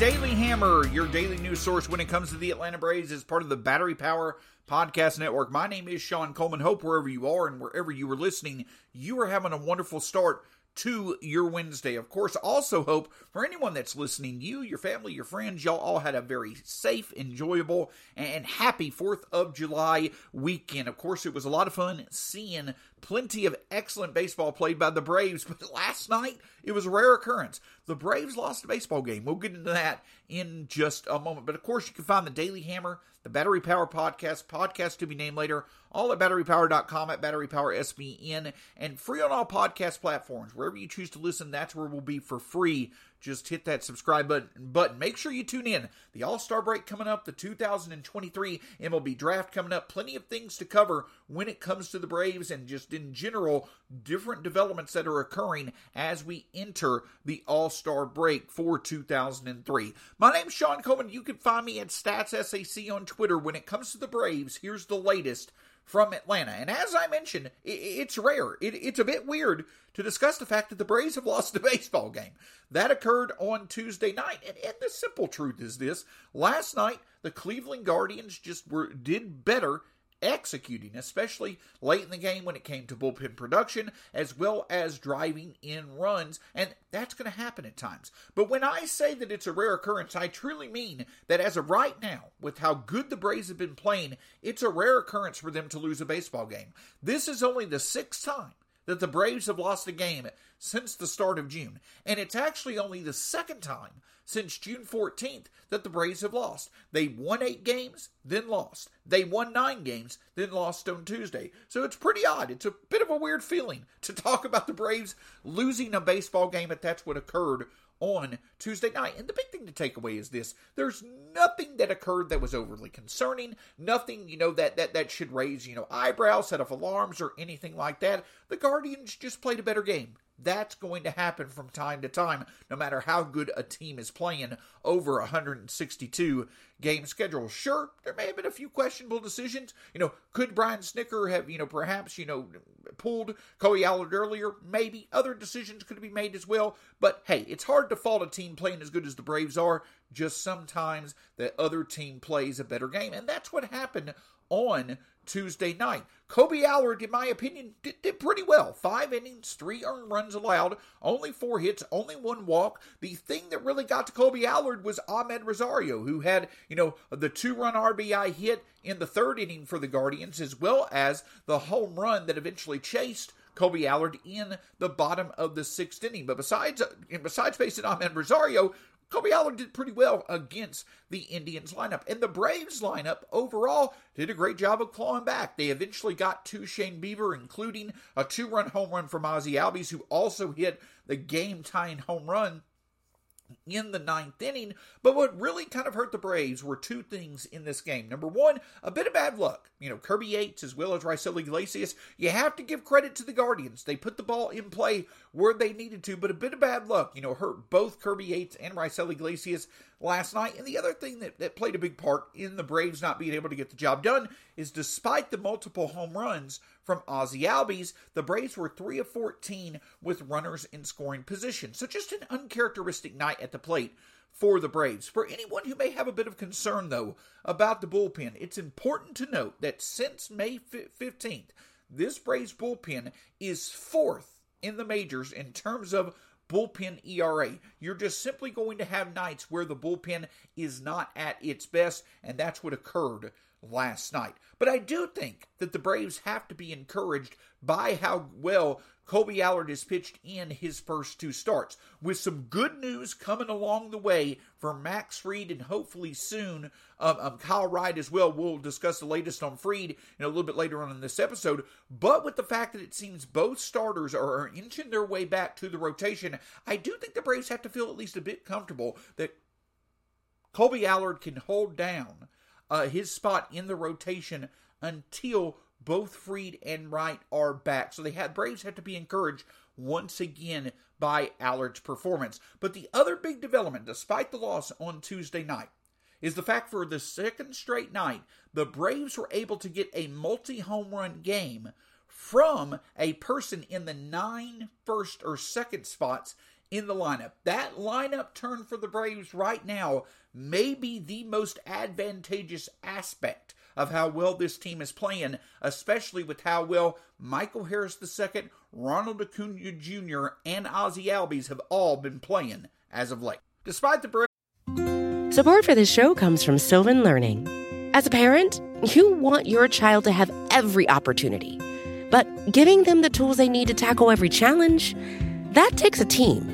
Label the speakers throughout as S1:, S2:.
S1: Daily Hammer, your daily news source when it comes to the Atlanta Braves, is part of the Battery Power Podcast Network. My name is Shawn Coleman. Hope wherever you are and wherever you are listening, you are having a wonderful start to your Wednesday. Of course, also hope for anyone that's listening, you, your family, your friends, y'all all had a very safe, enjoyable, and happy 4th of July weekend. Of course, it was a lot of fun seeing plenty of excellent baseball played by the Braves, but last night it was a rare occurrence. The Braves lost a baseball game. We'll get into that in just a moment. But of course, you can find the Daily Hammer, the Battery Power Podcast, podcast to be named later, all at batterypower.com, at Battery Power SBN, and free on all podcast platforms. Wherever you choose to listen, that's where we'll be for free just hit that subscribe button. Button. Make sure you tune in. The All Star break coming up, the 2023 MLB draft coming up. Plenty of things to cover when it comes to the Braves and just in general, different developments that are occurring as we enter the All Star break for 2003. My name's Shawn Coleman. You can find me at StatsSAC on Twitter. When it comes to the Braves, here's the latest from Atlanta. And as I mentioned, it's rare. it's a bit weird to discuss the fact that the Braves have lost a baseball game. That occurred on Tuesday night. And, the simple truth is this last night, the Cleveland Guardians just were did better executing, especially late in the game when it came to bullpen production, as well as driving in runs. And that's going to happen at times. But when I say that it's a rare occurrence, I truly mean that as of right now, with how good the Braves have been playing, it's a rare occurrence for them to lose a baseball game. This is only the sixth time that the Braves have lost a game since the start of June. And it's actually only the second time since June 14th that the Braves have lost. They won eight games, then lost. They won nine games, then lost on Tuesday. So it's pretty odd. It's a bit of a weird feeling to talk about the Braves losing a baseball game, but that's what occurred on Tuesday night. And the big thing to take away is this there's nothing that occurred that was overly concerning, nothing, you know, that that, that should raise, you know, eyebrows, set off alarms, or anything like that. The Guardians just played a better game. That's going to happen from time to time, no matter how good a team is playing over 162 game schedule. Sure, there may have been a few questionable decisions. You know, could Brian Snitker have, you know, perhaps, you know, pulled Kolby Allard earlier? Maybe. Other decisions could be made as well. But hey, it's hard to fault a team playing as good as the Braves are. Just sometimes the other team plays a better game. And that's what happened on Tuesday night. Kolby Allard, in my opinion, did, did, pretty well. Five innings, three earned runs allowed, only four hits, only one walk. The thing that really got to Kolby Allard was Amed Rosario, who had, you know, the two run RBI hit in the third inning for the Guardians, as well as the home run that eventually chased Kolby Allard in the bottom of the sixth inning. But besides, besides facing Amed Rosario, Kolby Allard did pretty well against the Indians lineup. And the Braves lineup overall did a great job of clawing back. They eventually got to Shane Bieber, including a two run home run from Ozzie Albies, who also hit the game tying home run in the ninth inning. But what really kind of hurt the Braves were two things in this game. Number one, a bit of bad luck. You know, Kirby Yates as well as Raisel Iglesias, you have to give credit to the Guardians. They put the ball in play where they needed to, but a bit of bad luck, you know, hurt both Kirby Yates and Raisel Iglesias last night. And the other thing that, that played a big part in the Braves not being able to get the job done is despite the multiple home runs from Ozzie Albies, the Braves were 3 of 14 with runners in scoring position. So just an uncharacteristic night at the plate for the Braves. For anyone who may have a bit of concern, though, about the bullpen, it's important to note that since May 15th, this Braves bullpen is fourth in the majors in terms of bullpen ERA. You're just simply going to have nights where the bullpen is not at its best, and that's what occurred last night. But I do think that the Braves have to be encouraged by how well Kolby Allard has pitched in his first two starts, with some good news coming along the way for Max Fried and hopefully soon um, um, Kyle Wright as well. We'll discuss the latest on Fried in a little bit later on in this episode. But with the fact that it seems both starters are inching their way back to the rotation, I do think the Braves have to feel at least a bit comfortable that Kobe Allard can hold down uh, his spot in the rotation until both Fried and Wright are back. So they had Braves have to be encouraged once again by Allard's performance. But the other big development, despite the loss on Tuesday night, is the fact for the second straight night, the Braves were able to get a multi home run game from a person in the nine first or second spots in the lineup. That lineup turn for the Braves right now may be the most advantageous aspect of how well this team is playing, especially with how well Michael Harris II, Ronald Acuna Jr., and Ozzie Albies have all been playing as of late. Despite the Braves.
S2: Support for this show comes from Sylvan Learning. As a parent, you want your child to have every opportunity, but giving them the tools they need to tackle every challenge, that takes a team.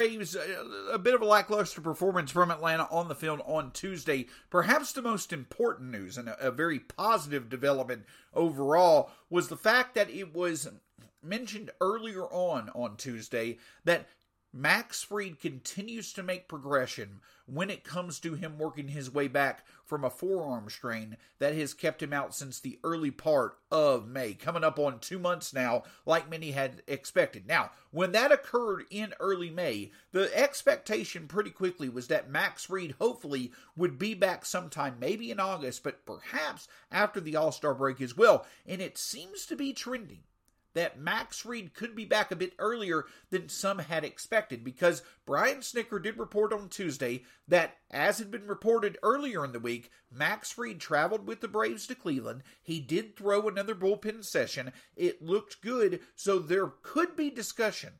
S1: It was uh, a, bit of a lackluster performance from Atlanta on the field on Tuesday. Perhaps the most important news and a, a very positive development overall was the fact that it was mentioned earlier on on Tuesday that Max Fried continues to make progression when it comes to him working his way back from a forearm strain that has kept him out since the early part of May, coming up on two months now, like many had expected. Now, when that occurred in early May, the expectation pretty quickly was that Max Fried hopefully would be back sometime, maybe in August, but perhaps after the All Star break as well. And it seems to be trending that Max Fried could be back a bit earlier than some had expected because Brian Snitker did report on Tuesday that, as had been reported earlier in the week, Max Fried traveled with the Braves to Cleveland. He did throw another bullpen session. It looked good, so there could be discussion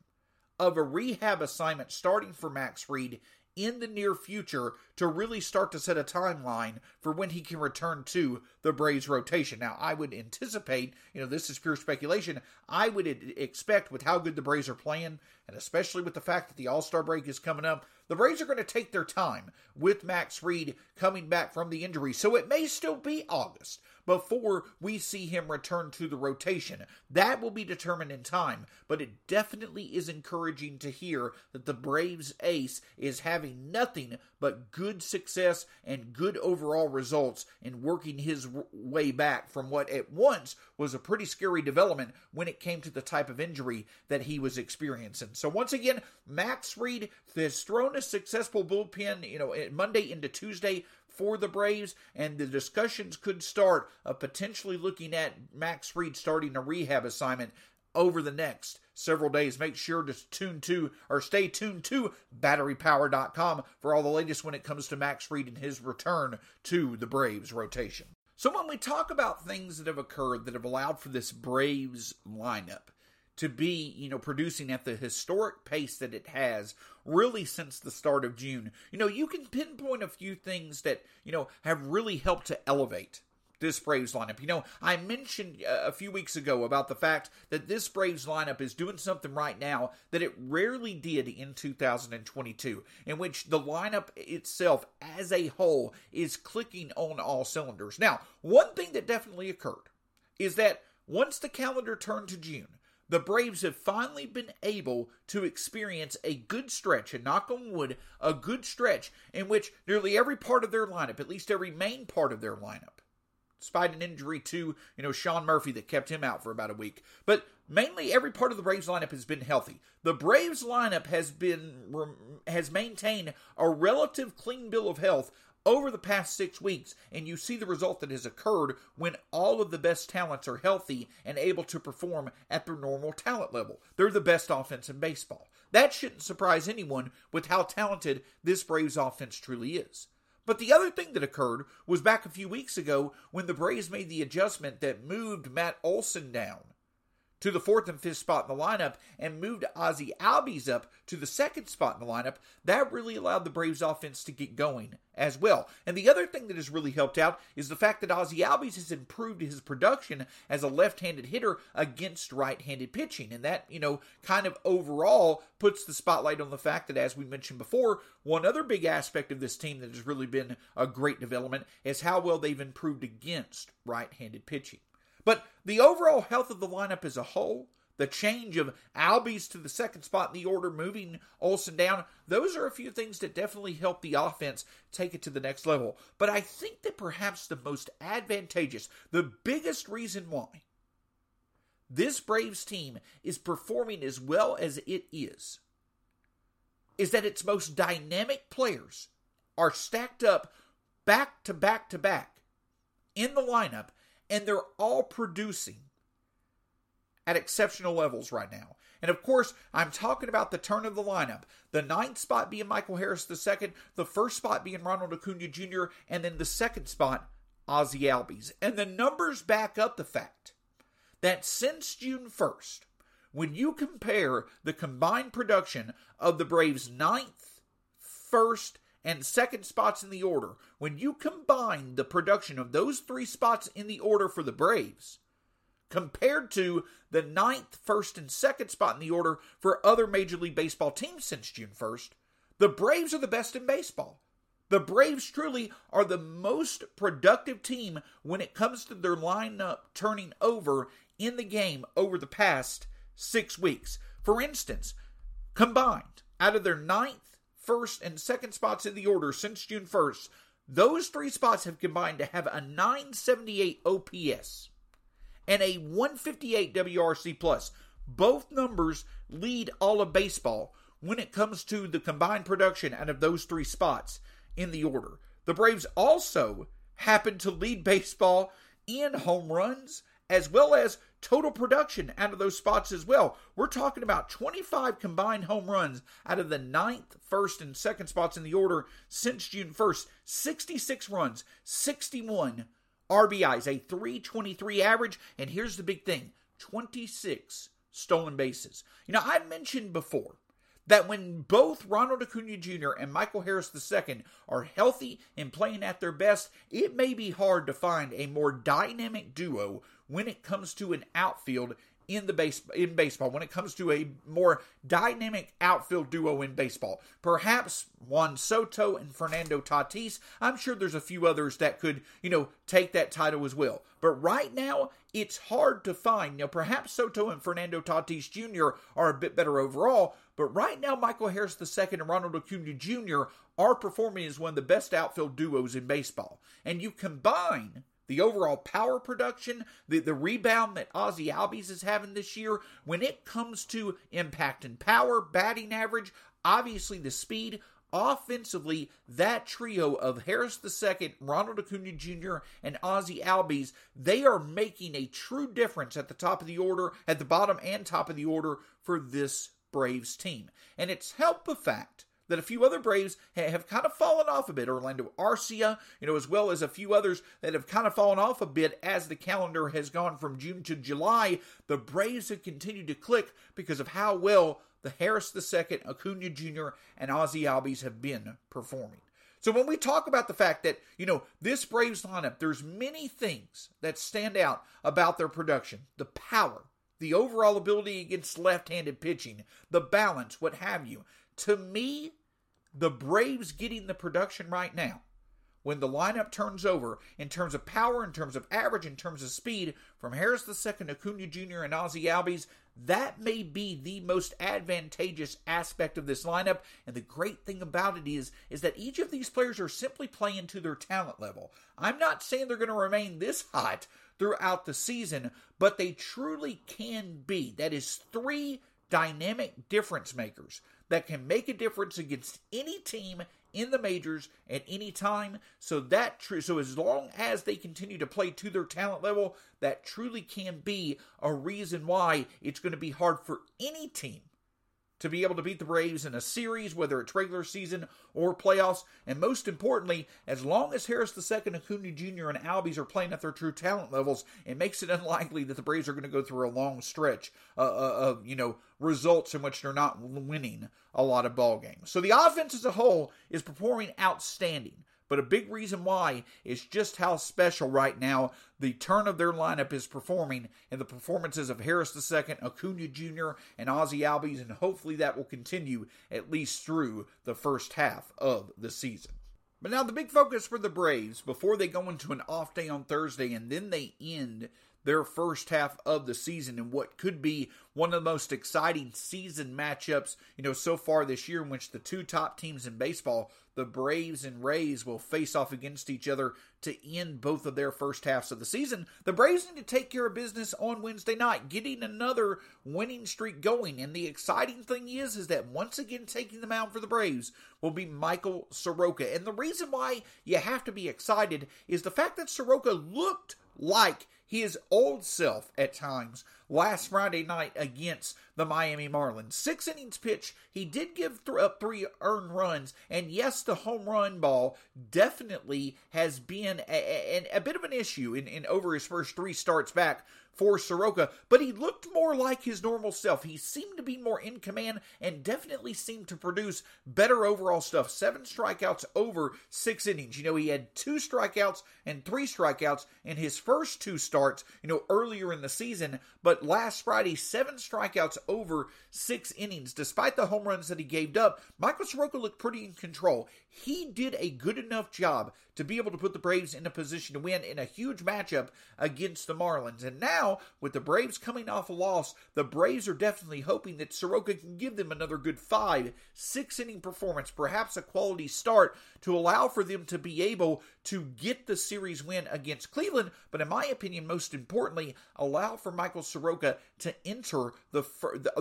S1: of a rehab assignment starting for Max Fried in the near future to really start to set a timeline for when he can return to the Braves rotation. Now, I would anticipate, you know, this is pure speculation, I would expect with how good the Braves are playing, and especially with the fact that the All Star break is coming up, the Braves are going to take their time with Max Fried coming back from the injury. So it may still be August before we see him return to the rotation. That will be determined in time, but it definitely is encouraging to hear that the Braves ace is having nothing but good success and good overall results in working his way back from what at once was a pretty scary development when it came to the type of injury that he was experiencing. So once again, Max Fried has thrown a successful bullpen, you know, eh, Monday into Tuesday for the Braves, and the discussions could start of potentially looking at Max Fried starting a rehab assignment over the next several days. Make sure to tune to or stay tuned to batterypower.com for all the latest when it comes to Max Fried and his return to the Braves rotation. So when we talk about things that have occurred that have allowed for this Braves lineup, to be, you know, producing at the historic pace that it has really since the start of June. You know, you can pinpoint a few things that, you know, have really helped to elevate this Braves lineup. You know, I mentioned uh, a few weeks ago about the fact that this Braves lineup is doing something right now that it rarely did in 2022, in which the lineup itself as a whole is clicking on all cylinders. Now, one thing that definitely occurred is that once the calendar turned to June, the Braves have finally been able to experience a good stretch, and knock on wood, a good stretch in which nearly every part of their lineup, at least every main part of their lineup, despite an injury to, you know, Sean Murphy that kept him out for about a week. But mainly every part of the Braves lineup has been healthy. The Braves lineup has been has maintained a relative clean bill of health over the past six weeks, and you see the result that has occurred when all of the best talents are healthy and able to perform at their normal talent level. They're the best offense in baseball. That shouldn't surprise anyone with how talented this Braves offense truly is. But the other thing that occurred was back a few weeks ago when the Braves made the adjustment that moved Matt Olson down to the fourth and fifth spot in the lineup and moved Ozzie Albies up to the second spot in the lineup, that really allowed the Braves offense to get going as well. And the other thing that has really helped out is the fact that Ozzie Albies has improved his production as a left-handed hitter against right-handed pitching. And that, you know, kind of overall puts the spotlight on the fact that, as we mentioned before, one other big aspect of this team that has really been a great development is how well they've improved against right-handed pitching. But the overall health of the lineup as a whole, the change of Albies to the second spot in the order, moving Olson down, those are a few things that definitely help the offense take it to the next level. But I think that perhaps the most advantageous, the biggest reason why this Braves team is performing as well as it is, is that its most dynamic players are stacked up back to back to back in the lineup and they're all producing at exceptional levels right now. And of course, I'm talking about the turn of the lineup. The ninth spot being Michael Harris II, the first spot being Ronald Acuna Jr., and then the second spot, Ozzie Albies. And the numbers back up the fact that since June 1st, when you compare the combined production of the Braves' ninth, first, and second spots in the order, when you combine the production of those three spots in the order for the Braves, compared to the ninth, first, and second spot in the order for other Major League Baseball teams since June 1st, the Braves are the best in baseball. The Braves truly are the most productive team when it comes to their lineup turning over in the game over the past six weeks. For instance, combined, out of their ninth, first, and second spots in the order since June 1st, those three spots have combined to have a 978 OPS and a 158 WRC plus. Both numbers lead all of baseball when it comes to the combined production out of those three spots in the order. The Braves also happen to lead baseball in home runs as well as total production out of those spots as well. We're talking about 25 combined home runs out of the ninth, first, and second spots in the order since June 1st. 66 runs, 61 RBIs, a 323 average. And here's the big thing 26 stolen bases. You know, I mentioned before that when both Ronald Acuna Jr. and Michael Harris II are healthy and playing at their best, it may be hard to find a more dynamic duo when it comes to an outfield in the base in baseball when it comes to a more dynamic outfield duo in baseball. Perhaps Juan Soto and Fernando Tatis. I'm sure there's a few others that could, you know, take that title as well. But right now, it's hard to find. Now, perhaps Soto and Fernando Tatis Jr. are a bit better overall, but right now Michael Harris II and Ronald Acuna Jr. are performing as one of the best outfield duos in baseball. And you combine the overall power production, the, the rebound that Ozzie Albies is having this year, when it comes to impact and power, batting average, obviously the speed, offensively, that trio of Harris II, Ronald Acuna Jr., and Ozzie Albies, they are making a true difference at the top of the order, at the bottom and top of the order for this Braves team. And it's helped the fact that a few other Braves have kind of fallen off a bit. Orlando Arcia, you know, as well as a few others that have kind of fallen off a bit as the calendar has gone from June to July. The Braves have continued to click because of how well the Harris II, Acuna Jr., and Ozzie Albies have been performing. So when we talk about the fact that, you know, this Braves lineup, there's many things that stand out about their production. The power, the overall ability against left-handed pitching, the balance, what have you. To me, the Braves getting the production right now, when the lineup turns over in terms of power, in terms of average, in terms of speed from Harris II, Acuna Jr., and Ozzie Albies, that may be the most advantageous aspect of this lineup. And the great thing about it is, is that each of these players are simply playing to their talent level. I'm not saying they're going to remain this hot throughout the season, but they truly can be. That is three dynamic difference makers that can make a difference against any team in the majors at any time. So that true. So as long as they continue to play to their talent level, that truly can be a reason why it's going to be hard for any team to be able to beat the Braves in a series, whether it's regular season or playoffs. And most importantly, as long as Harris II, Acuna Jr., and Albies are playing at their true talent levels, it makes it unlikely that the Braves are going to go through a long stretch uh, uh of, you know, results in which they're not winning a lot of ball games. So the offense as a whole is performing outstanding. But a big reason why is just how special right now the turn of their lineup is performing and the performances of Harris II, Acuna Jr., and Ozzie Albies, and hopefully that will continue at least through the first half of the season. But now the big focus for the Braves before they go into an off day on Thursday and then they end their first half of the season in what could be one of the most exciting season matchups, you know, so far this year in which the two top teams in baseball, the Braves and Rays, will face off against each other to end both of their first halves of the season. The Braves need to take care of business on Wednesday night, getting another winning streak going. And the exciting thing is, is that once again taking the mound for the Braves will be Michael Soroka. And the reason why you have to be excited is the fact that Soroka looked like his old self at times last Friday night against the Miami Marlins. Six innings pitch, he did give th- up three earned runs, and yes, the home run ball definitely has been a, a, a bit of an issue in, in over his first three starts back for Soroka, but he looked more like his normal self. He seemed to be more in command and definitely seemed to produce better overall stuff. Seven strikeouts over six innings. You know, he had two strikeouts and three strikeouts in his first two starts, you know, earlier in the season, but last Friday, seven strikeouts over six innings. Despite the home runs that he gave up, Michael Soroka looked pretty in control. He did a good enough job to be able to put the Braves in a position to win in a huge matchup against the Marlins. And now, with the Braves coming off a loss, the Braves are definitely hoping that Soroka can give them another good five, six inning performance, perhaps a quality start to allow for them to be able to get the series win against Cleveland. But in my opinion, most importantly, allow for Michael Soroka to enter the,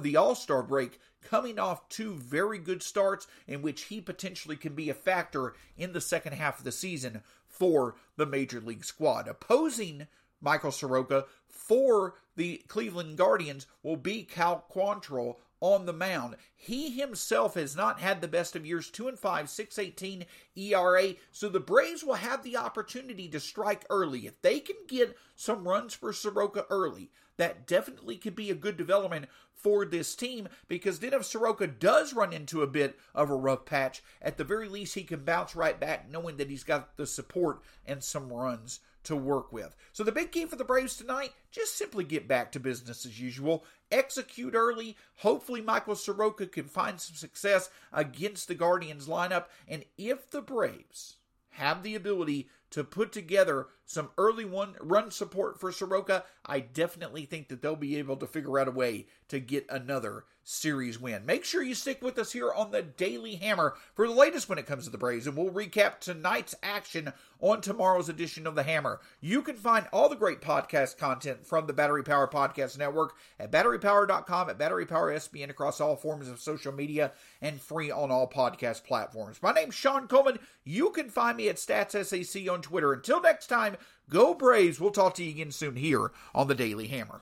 S1: the, All Star break coming off two very good starts in which he potentially can be a factor in the second half of the season for the major league squad. Opposing Michael Soroka for the Cleveland Guardians will be Cal Quantrill on the mound. He himself has not had the best of years, 2 and 5, 618 ERA. So the Braves will have the opportunity to strike early. If they can get some runs for Soroka early, that definitely could be a good development for this team because then if Soroka does run into a bit of a rough patch, at the very least he can bounce right back knowing that he's got the support and some runs to work with. So the big key for the Braves tonight, just simply get back to business as usual. Execute early. Hopefully Michael Soroka can find some success against the Guardians lineup. And if the Braves have the ability to put together some early one run support for Soroka, I definitely think that they'll be able to figure out a way to get another series win. Make sure you stick with us here on the Daily Hammer for the latest when it comes to the Braves, and we'll recap tonight's action on tomorrow's edition of the Hammer. You can find all the great podcast content from the Battery Power Podcast Network at batterypower.com, at Battery Power SBN across all forms of social media, and free on all podcast platforms. My name's Shawn Coleman. You can find me at StatsSAC on Twitter. Until next time, go Braves. We'll talk to you again soon here on the Daily Hammer.